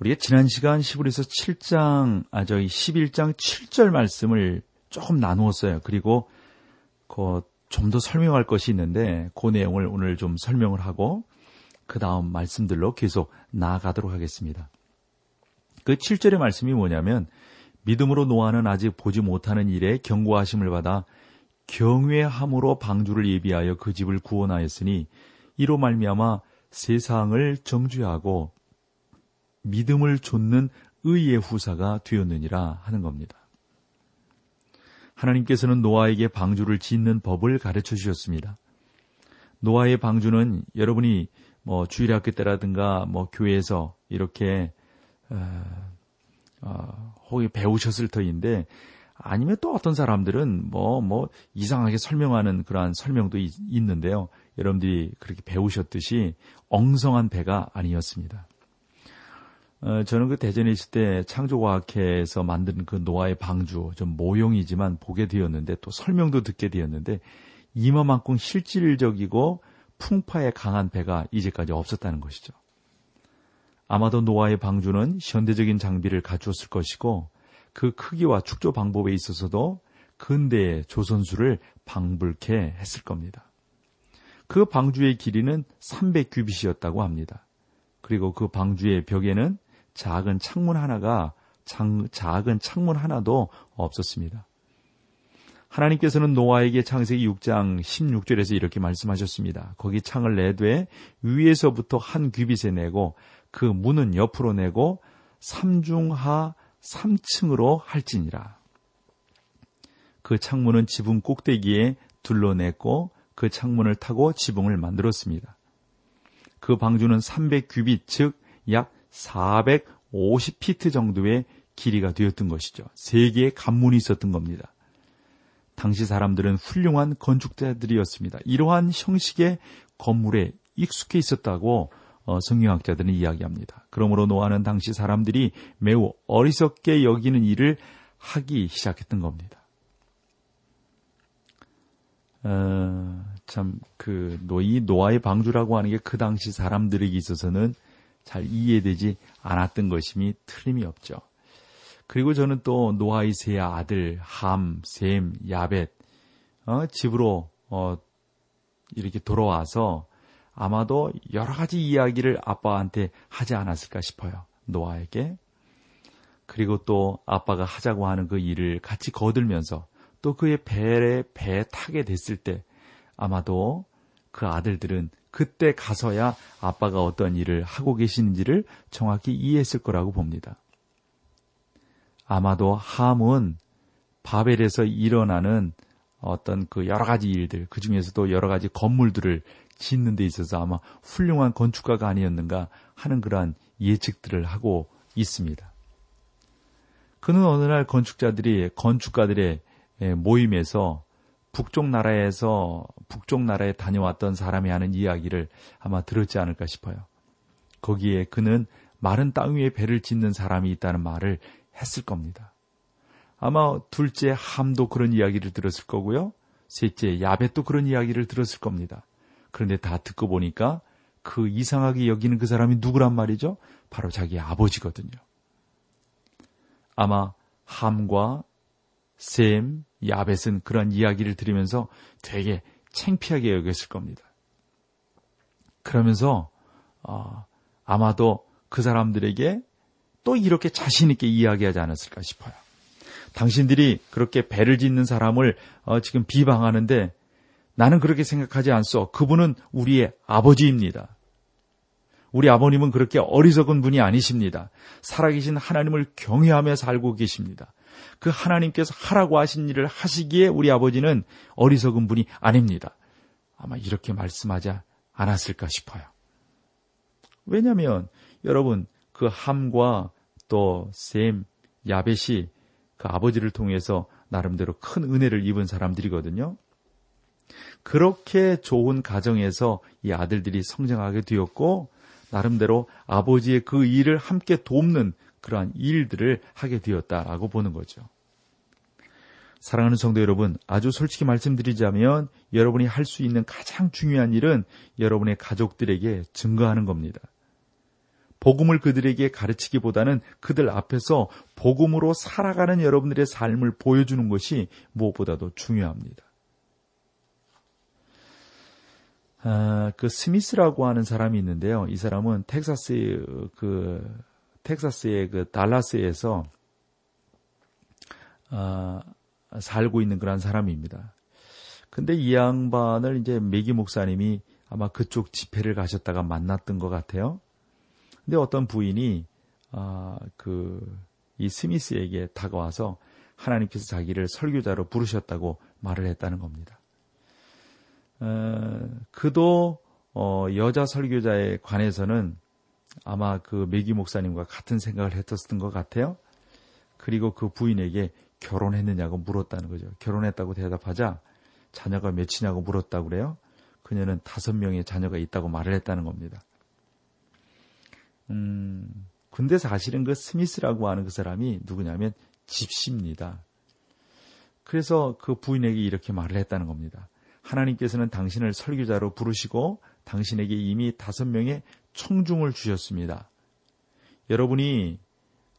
우리가 지난 시간 시브리서 7장, 아, 저희 11장 7절 말씀을 조금 나누었어요. 그리고 그 좀 더 설명할 것이 있는데 그 내용을 오늘 좀 설명을 하고 그 다음 말씀들로 계속 나아가도록 하겠습니다. 그 7절의 말씀이 뭐냐면 믿음으로 노아는 아직 보지 못하는 일에 경고하심을 받아 경외함으로 방주를 예비하여 그 집을 구원하였으니 이로 말미암아 세상을 정죄하고 믿음을 좇는 의의 후사가 되었느니라 하는 겁니다. 하나님께서는 노아에게 방주를 짓는 법을 가르쳐 주셨습니다. 노아의 방주는 여러분이 뭐 주일학교 때라든가 뭐 교회에서 이렇게 어, 어, 혹이 배우셨을 터인데 아니면 또 어떤 사람들은 뭐뭐 뭐 이상하게 설명하는 그러한 설명도 있, 있는데요. 여러분들이 그렇게 배우셨듯이 엉성한 배가 아니었습니다. 어, 저는 그 대전에 있을 때 창조과학회에서 만든 그 노아의 방주 좀 모형이지만 보게 되었는데 또 설명도 듣게 되었는데 이만큼 실질적이고 풍파에 강한 배가 이제까지 없었다는 것이죠. 아마도 노아의 방주는 현대적인 장비를 갖추었을 것이고 그 크기와 축조 방법에 있어서도 근대의 조선수를 방불케 했을 겁니다. 그 방주의 길이는 300규빗이었다고 합니다. 그리고 그 방주의 벽에는 작은 창문 하나가 장, 작은 창문 하나도 없었습니다. 하나님께서는 노아에게 창세기 6장 16절에서 이렇게 말씀하셨습니다. 거기 창을 내되 위에서부터 한 규빗에 내고 그 문은 옆으로 내고 삼중하 3층으로 할지니라. 그 창문은 지붕 꼭대기에 둘러냈고 그 창문을 타고 지붕을 만들었습니다. 그 방주는 300규빗 즉 약 450피트 정도의 길이가 되었던 것이죠. 세 개의 관문이 있었던 겁니다. 당시 사람들은 훌륭한 건축자들이었습니다. 이러한 형식의 건물에 익숙해 있었다고 어, 성경학자들은 이야기합니다. 그러므로 노아는 당시 사람들이 매우 어리석게 여기는 일을 하기 시작했던 겁니다. 어, 참, 그, 노이, 노아의 방주라고 하는 게 그 당시 사람들에게 있어서는 잘 이해되지 않았던 것임이 틀림이 없죠. 그리고 저는 또 노아의 세 아들, 함, 셈, 야벳, 어, 집으로, 어, 이렇게 돌아와서 아마도 여러 가지 이야기를 아빠한테 하지 않았을까 싶어요. 노아에게. 그리고 또 아빠가 하자고 하는 그 일을 같이 거들면서 또 그의 배에 배에 타게 됐을 때 아마도 그 아들들은 그때 가서야 아빠가 어떤 일을 하고 계시는지를 정확히 이해했을 거라고 봅니다. 아마도 함은 바벨에서 일어나는 어떤 그 여러 가지 일들, 그 중에서도 여러 가지 건물들을 짓는 데 있어서 아마 훌륭한 건축가가 아니었는가 하는 그러한 예측들을 하고 있습니다. 그는 어느 날 건축자들이 건축가들의 모임에서 북쪽 나라에서 북쪽 나라에 다녀왔던 사람이 하는 이야기를 아마 들었지 않을까 싶어요. 거기에 그는 마른 땅 위에 배를 짓는 사람이 있다는 말을 했을 겁니다. 아마 둘째 함도 그런 이야기를 들었을 거고요. 셋째 야벳도 그런 이야기를 들었을 겁니다. 그런데 다 듣고 보니까 그 이상하게 여기는 그 사람이 누구란 말이죠? 바로 자기 아버지거든요. 아마 함과 셈, 야벳은 그런 이야기를 들으면서 되게 창피하게 여겼을 겁니다. 그러면서 어, 아마도 그 사람들에게 또 이렇게 자신 있게 이야기하지 않았을까 싶어요. 당신들이 그렇게 배를 짓는 사람을 어, 지금 비방하는데 나는 그렇게 생각하지 않소. 그분은 우리의 아버지입니다. 우리 아버님은 그렇게 어리석은 분이 아니십니다. 살아계신 하나님을 경외하며 살고 계십니다. 그 하나님께서 하라고 하신 일을 하시기에 우리 아버지는 어리석은 분이 아닙니다. 아마 이렇게 말씀하지 않았을까 싶어요. 왜냐하면 여러분 그 함과 또 셈, 야벳이 그 아버지를 통해서 나름대로 큰 은혜를 입은 사람들이거든요. 그렇게 좋은 가정에서 이 아들들이 성장하게 되었고 나름대로 아버지의 그 일을 함께 돕는 그러한 일들을 하게 되었다라고 보는 거죠. 사랑하는 성도 여러분, 아주 솔직히 말씀드리자면 여러분이 할 수 있는 가장 중요한 일은 여러분의 가족들에게 증거하는 겁니다. 복음을 그들에게 가르치기보다는 그들 앞에서 복음으로 살아가는 여러분들의 삶을 보여주는 것이 무엇보다도 중요합니다. 아, 그 스미스라고 하는 사람이 있는데요. 이 사람은 텍사스 그 텍사스의 그 달라스에서 아, 살고 있는 그런 사람입니다. 근데 이 양반을 이제 메기 목사님이 아마 그쪽 집회를 가셨다가 만났던 것 같아요. 근데 어떤 부인이 아, 그 이 스미스에게 다가와서 하나님께서 자기를 설교자로 부르셨다고 말을 했다는 겁니다. 어, 그도 어, 여자 설교자에 관해서는 아마 그 메기 목사님과 같은 생각을 했었던 것 같아요. 그리고 그 부인에게 결혼했느냐고 물었다는 거죠. 결혼했다고 대답하자 자녀가 몇이냐고 물었다고 그래요. 그녀는 다섯 명의 자녀가 있다고 말을 했다는 겁니다. 음, 근데 사실은 그 스미스라고 하는 그 사람이 누구냐면 집시입니다. 그래서 그 부인에게 이렇게 말을 했다는 겁니다. 하나님께서는 당신을 설교자로 부르시고 당신에게 이미 다섯 명의 청중을 주셨습니다. 여러분이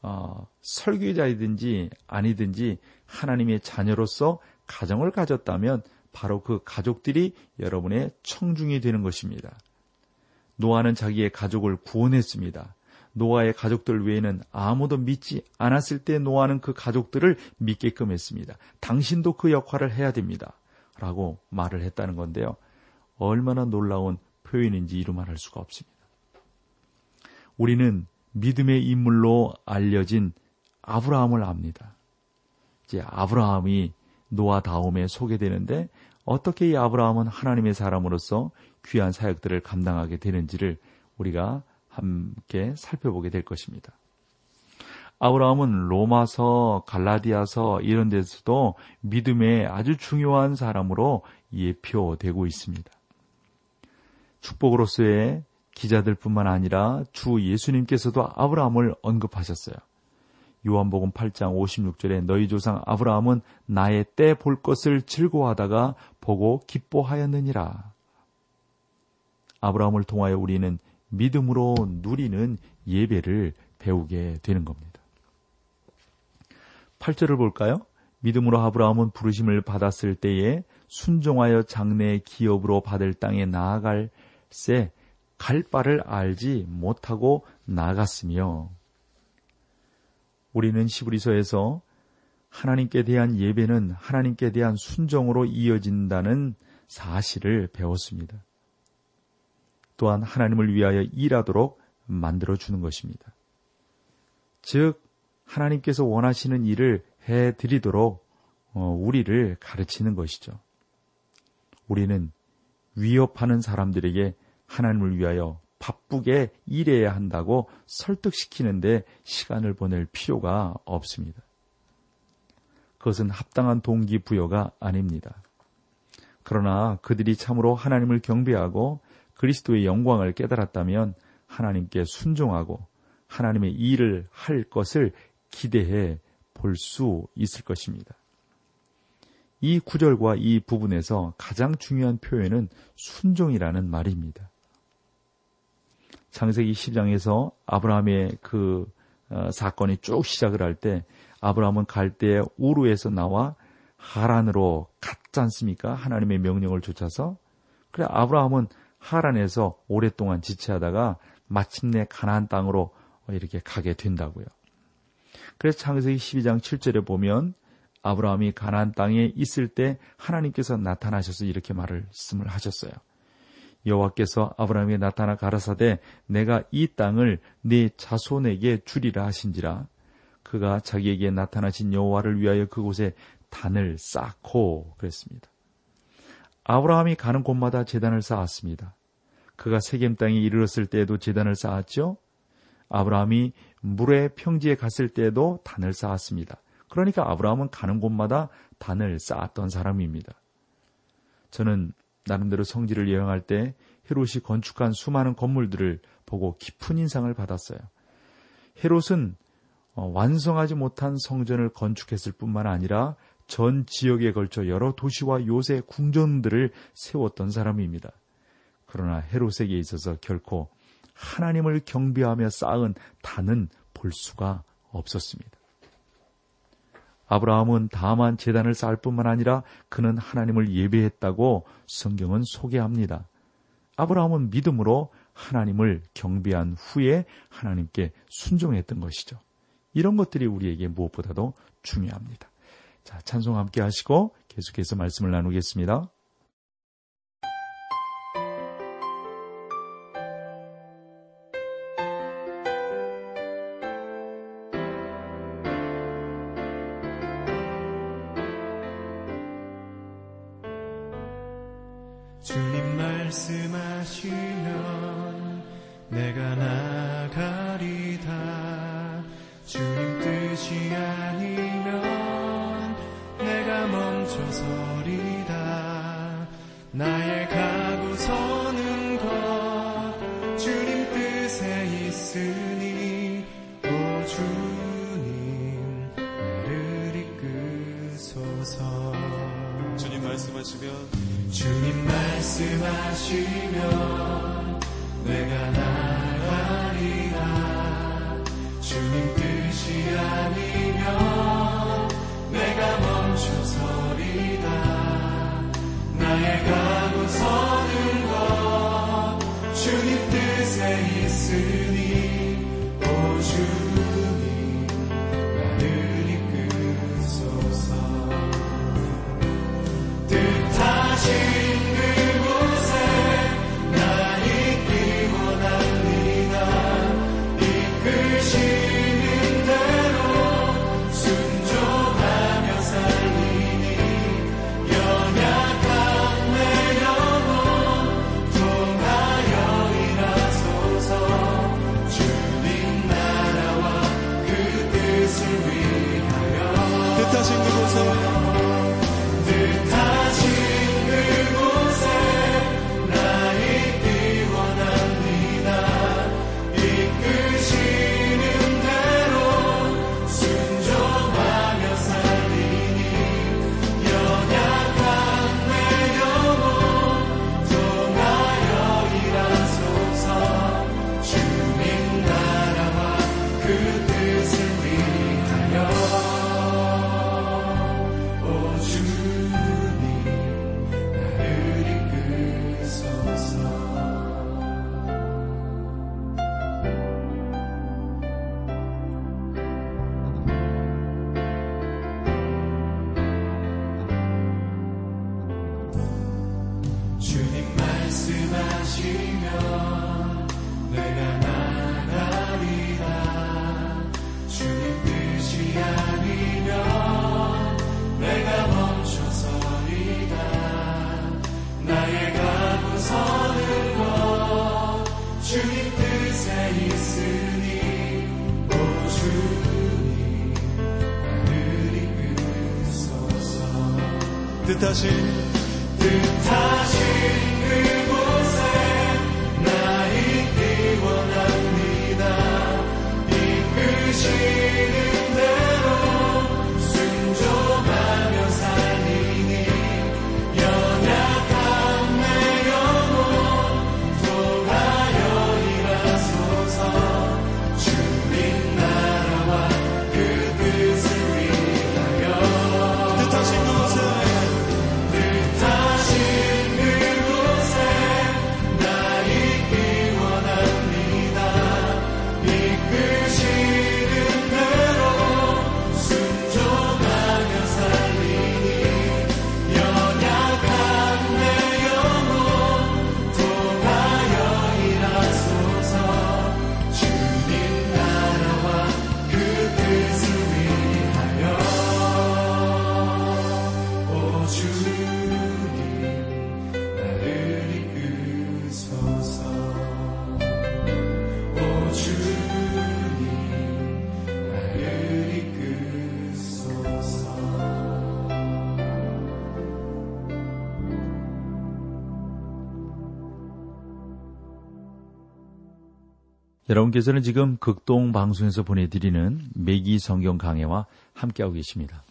어, 설교자이든지 아니든지 하나님의 자녀로서 가정을 가졌다면 바로 그 가족들이 여러분의 청중이 되는 것입니다. 노아는 자기의 가족을 구원했습니다. 노아의 가족들 외에는 아무도 믿지 않았을 때 노아는 그 가족들을 믿게끔 했습니다. 당신도 그 역할을 해야 됩니다. 라고 말을 했다는 건데요. 얼마나 놀라운 표현인지 이루 말할 수가 없습니다. 우리는 믿음의 인물로 알려진 아브라함을 압니다. 이제 아브라함이 노아 다음에 소개되는데 어떻게 이 아브라함은 하나님의 사람으로서 귀한 사역들을 감당하게 되는지를 우리가 함께 살펴보게 될 것입니다. 아브라함은 로마서, 갈라디아서 이런 데서도 믿음의 아주 중요한 사람으로 예표되고 있습니다. 축복으로서의 기자들뿐만 아니라 주 예수님께서도 아브라함을 언급하셨어요. 요한복음 8장 56절에 너희 조상 아브라함은 나의 때 볼 것을 즐거워하다가 보고 기뻐하였느니라. 아브라함을 통하여 우리는 믿음으로 누리는 예배를 배우게 되는 겁니다. 8절을 볼까요? 믿음으로 아브라함은 부르심을 받았을 때에 순종하여 장래의 기업으로 받을 땅에 나아갈 새갈 바를 알지 못하고 나갔으며 우리는 시브리서에서 하나님께 대한 예배는 하나님께 대한 순종으로 이어진다는 사실을 배웠습니다. 또한 하나님을 위하여 일하도록 만들어 주는 것입니다. 즉 하나님께서 원하시는 일을 해 드리도록 어, 우리를 가르치는 것이죠. 우리는 위협하는 사람들에게 하나님을 위하여 바쁘게 일해야 한다고 설득시키는데 시간을 보낼 필요가 없습니다. 그것은 합당한 동기부여가 아닙니다. 그러나 그들이 참으로 하나님을 경배하고 그리스도의 영광을 깨달았다면 하나님께 순종하고 하나님의 일을 할 것을 기대해 볼 수 있을 것입니다. 이 구절과 이 부분에서 가장 중요한 표현은 순종이라는 말입니다. 창세기 10장에서 아브라함의 그 어, 사건이 쭉 시작을 할 때 아브라함은 갈대의 우루에서 나와 하란으로 갔지 않습니까? 하나님의 명령을 쫓아서. 그래 아브라함은 하란에서 오랫동안 지체하다가 마침내 가나안 땅으로 이렇게 가게 된다고요. 그래서 창세기 12장 7절에 보면 아브라함이 가나안 땅에 있을 때 하나님께서 나타나셔서 이렇게 말씀을 하셨어요. 여호와께서 아브라함에게 나타나 가라사대 내가 이 땅을 네 자손에게 주리라 하신지라 그가 자기에게 나타나신 여호와를 위하여 그곳에 단을 쌓고 그랬습니다. 아브라함이 가는 곳마다 재단을 쌓았습니다. 그가 세겜 땅에 이르렀을 때에도 재단을 쌓았죠. 아브라함이 물의 평지에 갔을 때도 단을 쌓았습니다. 그러니까 아브라함은 가는 곳마다 단을 쌓았던 사람입니다. 저는 나름대로 성지를 여행할 때 헤롯이 건축한 수많은 건물들을 보고 깊은 인상을 받았어요. 헤롯은 어, 완성하지 못한 성전을 건축했을 뿐만 아니라 전 지역에 걸쳐 여러 도시와 요새 궁전들을 세웠던 사람입니다. 그러나 헤롯에게 있어서 결코 하나님을 경배하며 쌓은 단은 볼 수가 없었습니다. 아브라함은 다만 재단을 쌓을 뿐만 아니라 그는 하나님을 예배했다고 성경은 소개합니다. 아브라함은 믿음으로 하나님을 경배한 후에 하나님께 순종했던 것이죠. 이런 것들이 우리에게 무엇보다도 중요합니다. 자, 찬송 함께 하시고 계속해서 말씀을 나누겠습니다. 하시면 내가 나 뜻 여러분께서는 지금 극동 방송에서 보내드리는 매기 성경 강해와 함께하고 계십니다.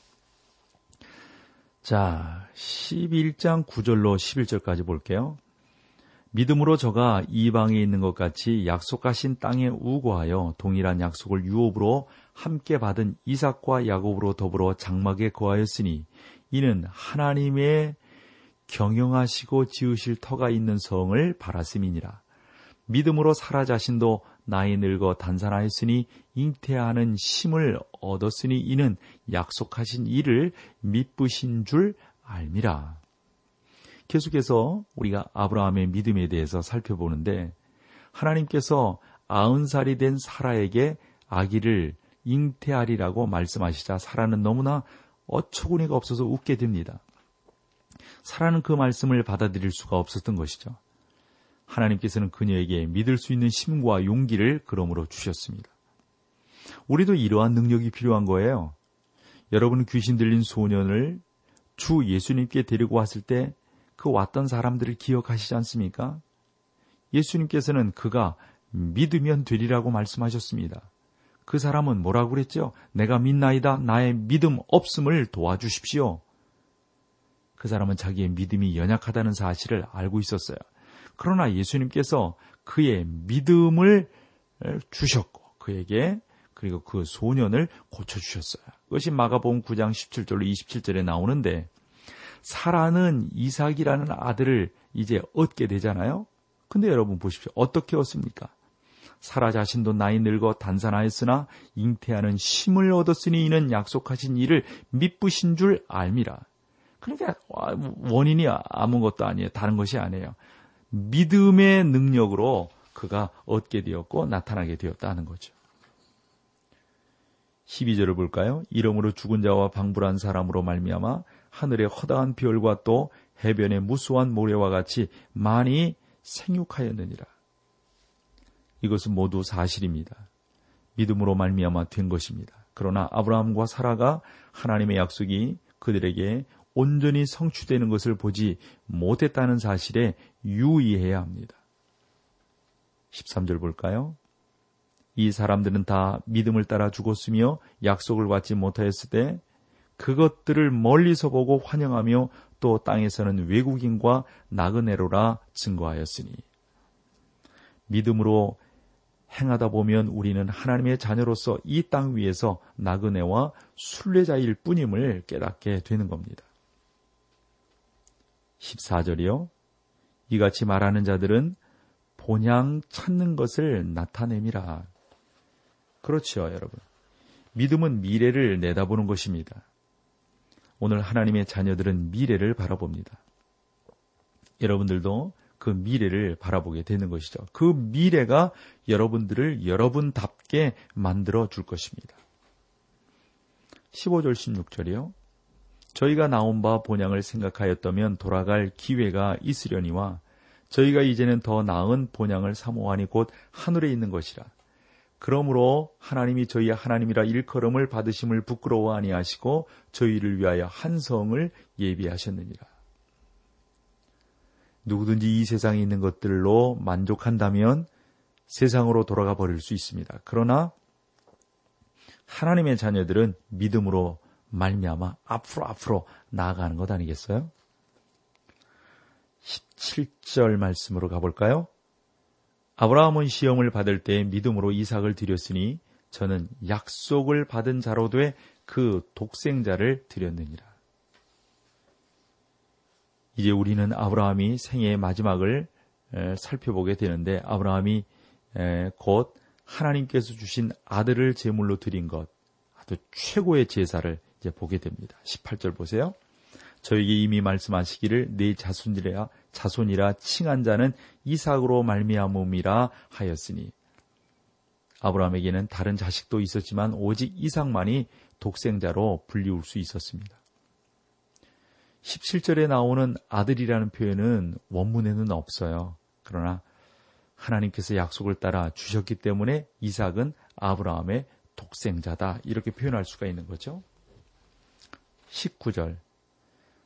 자, 11장 9절로 11절까지 볼게요. 믿음으로 저가 이방에 있는 것 같이 약속하신 땅에 우거하여 동일한 약속을 유업으로 함께 받은 이삭과 야곱으로 더불어 장막에 거하였으니 이는 하나님의 경영하시고 지으실 터가 있는 성을 바랐음이니라. 믿음으로 사라 자신도 나이 늙어 단산하였으니 잉태하는 힘을 얻었으니 이는 약속하신 일을 믿으신 줄 알미라. 계속해서 우리가 아브라함의 믿음에 대해서 살펴보는데 하나님께서 아흔 살이 된 사라에게 아기를 잉태하리라고 말씀하시자 사라는 너무나 어처구니가 없어서 웃게 됩니다. 사라는 그 말씀을 받아들일 수가 없었던 것이죠. 하나님께서는 그녀에게 믿을 수 있는 힘과 용기를 그러므로 주셨습니다. 우리도 이러한 능력이 필요한 거예요. 여러분 귀신 들린 소년을 주 예수님께 데리고 왔을 때 그 왔던 사람들을 기억하시지 않습니까? 예수님께서는 그가 믿으면 되리라고 말씀하셨습니다. 그 사람은 뭐라고 그랬죠? 내가 믿나이다. 나의 믿음 없음을 도와주십시오. 그 사람은 자기의 믿음이 연약하다는 사실을 알고 있었어요. 그러나 예수님께서 그의 믿음을 주셨고 그에게 그리고 그 소년을 고쳐 주셨어요. 그것이 마가복음 9장 17절로 27절에 나오는데 사라는 이삭이라는 아들을 이제 얻게 되잖아요. 근데 여러분 보십시오. 어떻게 얻습니까? 사라 자신도 나이 늙어 단산하였으나 잉태하는 힘을 얻었으니 이는 약속하신 일을 믿으신 줄 알미라. 그러니까 원인이 아무것도 아니에요. 다른 것이 아니에요. 믿음의 능력으로 그가 얻게 되었고 나타나게 되었다는 거죠. 12절을 볼까요? 이름으로 죽은 자와 방불한 사람으로 말미암아 하늘의 허다한 별과 또 해변의 무수한 모래와 같이 많이 생육하였느니라. 이것은 모두 사실입니다. 믿음으로 말미암아 된 것입니다. 그러나 아브라함과 사라가 하나님의 약속이 그들에게 온전히 성취되는 것을 보지 못했다는 사실에 유의해야 합니다. 13절 볼까요? 이 사람들은 다 믿음을 따라 죽었으며 약속을 받지 못하였을 때 그것들을 멀리서 보고 환영하며 또 땅에서는 외국인과 나그네로라 증거하였으니 믿음으로 행하다 보면 우리는 하나님의 자녀로서 이 땅 위에서 나그네와 순례자일 뿐임을 깨닫게 되는 겁니다. 14절이요. 이같이 말하는 자들은 본향 찾는 것을 나타내미라. 그렇죠, 여러분. 믿음은 미래를 내다보는 것입니다. 오늘 하나님의 자녀들은 미래를 바라봅니다. 여러분들도 그 미래를 바라보게 되는 것이죠. 그 미래가 여러분들을 여러분답게 만들어 줄 것입니다. 15절 16절이요. 저희가 나온 바 본향을 생각하였다면 돌아갈 기회가 있으려니와 저희가 이제는 더 나은 본향을 사모하니 곧 하늘에 있는 것이라. 그러므로 하나님이 저희 하나님이라 일컬음을 받으심을 부끄러워 아니하시고 저희를 위하여 한 성을 예비하셨느니라. 누구든지 이 세상에 있는 것들로 만족한다면 세상으로 돌아가 버릴 수 있습니다. 그러나 하나님의 자녀들은 믿음으로 말미암아 앞으로 앞으로 나아가는 것 아니겠어요? 17절 말씀으로 가볼까요? 아브라함은 시험을 받을 때 믿음으로 이삭을 드렸으니 저는 약속을 받은 자로 돼 그 독생자를 드렸느니라. 이제 우리는 아브라함이 생애의 마지막을 살펴보게 되는데 아브라함이 곧 하나님께서 주신 아들을 제물로 드린 것, 아주 최고의 제사를 이제 보게 됩니다. 18절 보세요. 저에게 이미 말씀하시기를 내 자손이라 자손이라 칭한 자는 이삭으로 말미암음이라 하였으니 아브라함에게는 다른 자식도 있었지만 오직 이삭만이 독생자로 불리울 수 있었습니다. 17절에 나오는 아들이라는 표현은 원문에는 없어요. 그러나 하나님께서 약속을 따라 주셨기 때문에 이삭은 아브라함의 독생자다. 이렇게 표현할 수가 있는 거죠. 19절.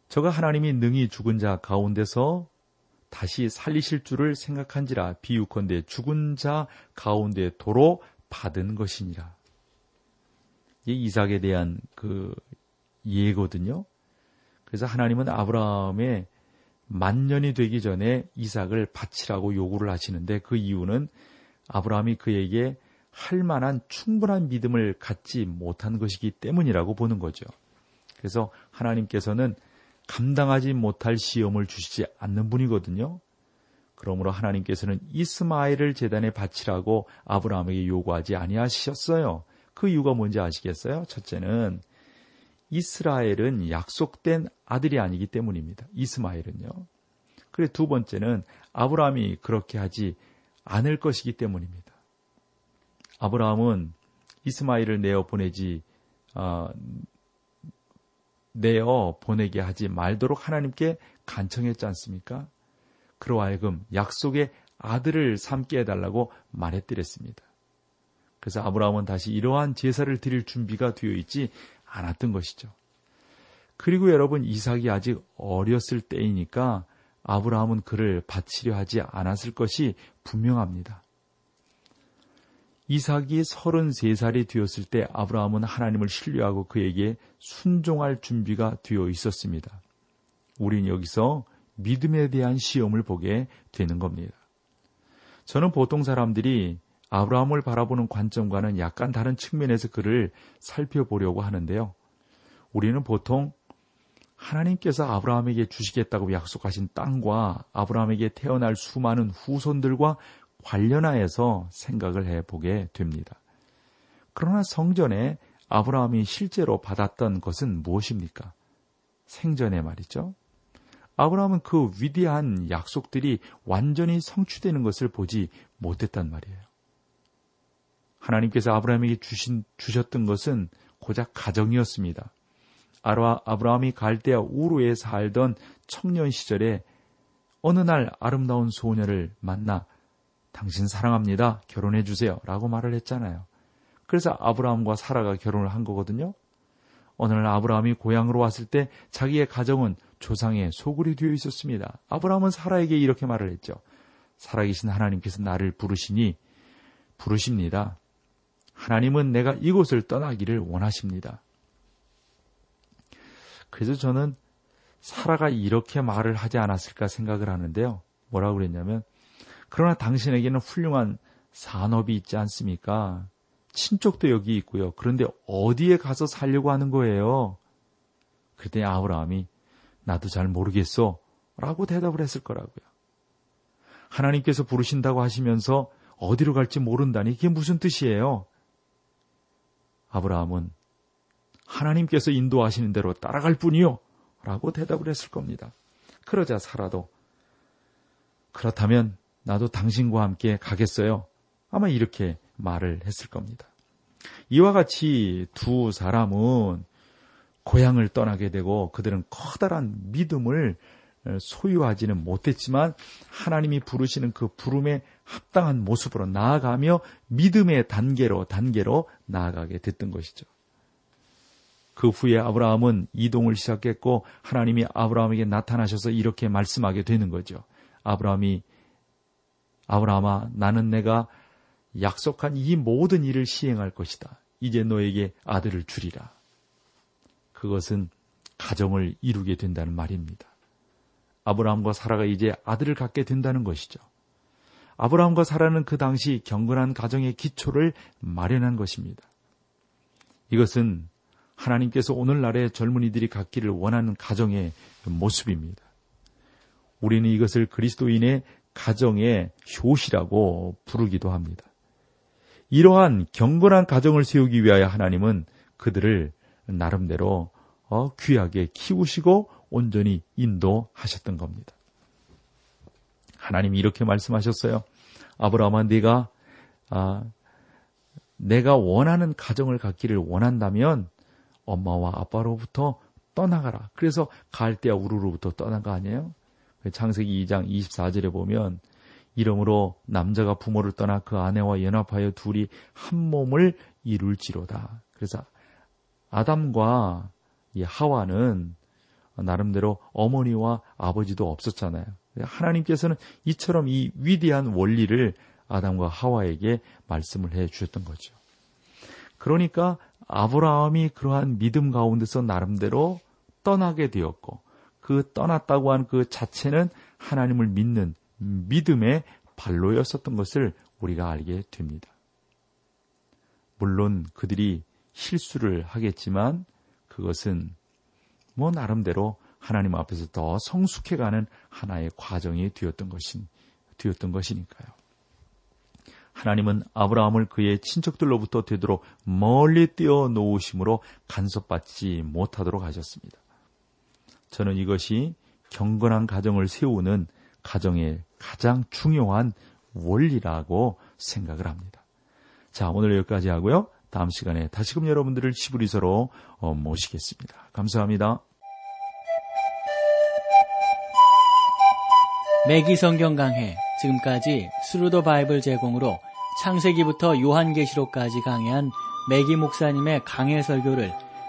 저가 하나님이 능히 죽은 자 가운데서 다시 살리실 줄을 생각한지라 비유컨대 죽은 자 가운데 도로 받은 것이니라. 이 이삭에 대한 그 예거든요. 그래서 하나님은 아브라함의 만년이 되기 전에 이삭을 바치라고 요구를 하시는데 그 이유는 아브라함이 그에게 할 만한 충분한 믿음을 갖지 못한 것이기 때문이라고 보는 거죠. 그래서 하나님께서는 감당하지 못할 시험을 주시지 않는 분이거든요. 그러므로 하나님께서는 이스마엘을 재단에 바치라고 아브라함에게 요구하지 아니하셨어요. 그 이유가 뭔지 아시겠어요? 첫째는 이스라엘은 약속된 아들이 아니기 때문입니다. 이스마엘은요. 그리고 두 번째는 아브라함이 그렇게 하지 않을 것이기 때문입니다. 아브라함은 이스마엘을 내어 보내지 어, 내어 보내게 하지 말도록 하나님께 간청했지 않습니까? 그로 하여금 약속의 아들을 삼게 해달라고 말했더랬습니다. 그래서 아브라함은 다시 이러한 제사를 드릴 준비가 되어 있지 않았던 것이죠. 그리고 여러분 이삭이 아직 어렸을 때이니까 아브라함은 그를 바치려 하지 않았을 것이 분명합니다. 이삭이 33살이 되었을 때 아브라함은 하나님을 신뢰하고 그에게 순종할 준비가 되어 있었습니다. 우린 여기서 믿음에 대한 시험을 보게 되는 겁니다. 저는 보통 사람들이 아브라함을 바라보는 관점과는 약간 다른 측면에서 그를 살펴보려고 하는데요. 우리는 보통 하나님께서 아브라함에게 주시겠다고 약속하신 땅과 아브라함에게 태어날 수많은 후손들과 관련하여서 생각을 해 보게 됩니다. 그러나 성전에 아브라함이 실제로 받았던 것은 무엇입니까? 생전에 말이죠. 아브라함은 그 위대한 약속들이 완전히 성취되는 것을 보지 못했단 말이에요. 하나님께서 아브라함에게 주신, 주셨던 것은 고작 가정이었습니다. 아라, 아브라함이 갈대아 우르에 살던 청년 시절에 어느 날 아름다운 소녀를 만나 당신 사랑합니다. 결혼해 주세요. 라고 말을 했잖아요. 그래서 아브라함과 사라가 결혼을 한 거거든요. 어느 날 아브라함이 고향으로 왔을 때 자기의 가정은 조상의 소굴이 되어 있었습니다. 아브라함은 사라에게 이렇게 말을 했죠. 살아계신 하나님께서 나를 부르시니 부르십니다. 하나님은 내가 이곳을 떠나기를 원하십니다. 그래서 저는 사라가 이렇게 말을 하지 않았을까 생각을 하는데요. 뭐라고 그랬냐면, 그러나 당신에게는 훌륭한 산업이 있지 않습니까? 친족도 여기 있고요. 그런데 어디에 가서 살려고 하는 거예요? 그때 아브라함이 나도 잘 모르겠어. 라고 대답을 했을 거라고요. 하나님께서 부르신다고 하시면서 어디로 갈지 모른다니 이게 무슨 뜻이에요? 아브라함은 하나님께서 인도하시는 대로 따라갈 뿐이요. 라고 대답을 했을 겁니다. 그러자 사라도 그렇다면 나도 당신과 함께 가겠어요. 아마 이렇게 말을 했을 겁니다. 이와 같이 두 사람은 고향을 떠나게 되고 그들은 커다란 믿음을 소유하지는 못했지만 하나님이 부르시는 그 부름에 합당한 모습으로 나아가며 믿음의 단계로 단계로 나아가게 됐던 것이죠. 그 후에 아브라함은 이동을 시작했고 하나님이 아브라함에게 나타나셔서 이렇게 말씀하게 되는 거죠. 아브라함이 아브라함아 나는 내가 약속한 이 모든 일을 시행할 것이다. 이제 너에게 아들을 주리라. 그것은 가정을 이루게 된다는 말입니다. 아브라함과 사라가 이제 아들을 갖게 된다는 것이죠. 아브라함과 사라는 그 당시 경건한 가정의 기초를 마련한 것입니다. 이것은 하나님께서 오늘날의 젊은이들이 갖기를 원하는 가정의 모습입니다. 우리는 이것을 그리스도인의 가정의 효시라고 부르기도 합니다. 이러한 경건한 가정을 세우기 위하여 하나님은 그들을 나름대로 어, 귀하게 키우시고 온전히 인도하셨던 겁니다. 하나님이 이렇게 말씀하셨어요. 아브라함아 네가 아, 내가 원하는 가정을 갖기를 원한다면 엄마와 아빠로부터 떠나가라. 그래서 갈대아 우르로부터 떠난 거 아니에요? 창세기 2장 24절에 보면 이름으로 남자가 부모를 떠나 그 아내와 연합하여 둘이 한 몸을 이룰지로다. 그래서 아담과 이 하와는 나름대로 어머니와 아버지도 없었잖아요. 하나님께서는 이처럼 이 위대한 원리를 아담과 하와에게 말씀을 해 주셨던 거죠. 그러니까 아브라함이 그러한 믿음 가운데서 나름대로 떠나게 되었고 그 떠났다고 한 그 자체는 하나님을 믿는 믿음의 발로였었던 것을 우리가 알게 됩니다. 물론 그들이 실수를 하겠지만 그것은 뭐 나름대로 하나님 앞에서 더 성숙해가는 하나의 과정이 되었던 것인 되었던 것이니까요. 하나님은 아브라함을 그의 친척들로부터 되도록 멀리 띄어 놓으심으로 간섭받지 못하도록 하셨습니다. 저는 이것이 경건한 가정을 세우는 가정의 가장 중요한 원리라고 생각을 합니다. 자, 오늘 여기까지 하고요. 다음 시간에 다시금 여러분들을 히브리서로 어, 모시겠습니다. 감사합니다. 맥기 성경 강해 지금까지 Thru the Bible 제공으로 창세기부터 요한계시록까지 강해한 맥기 목사님의 강해 설교를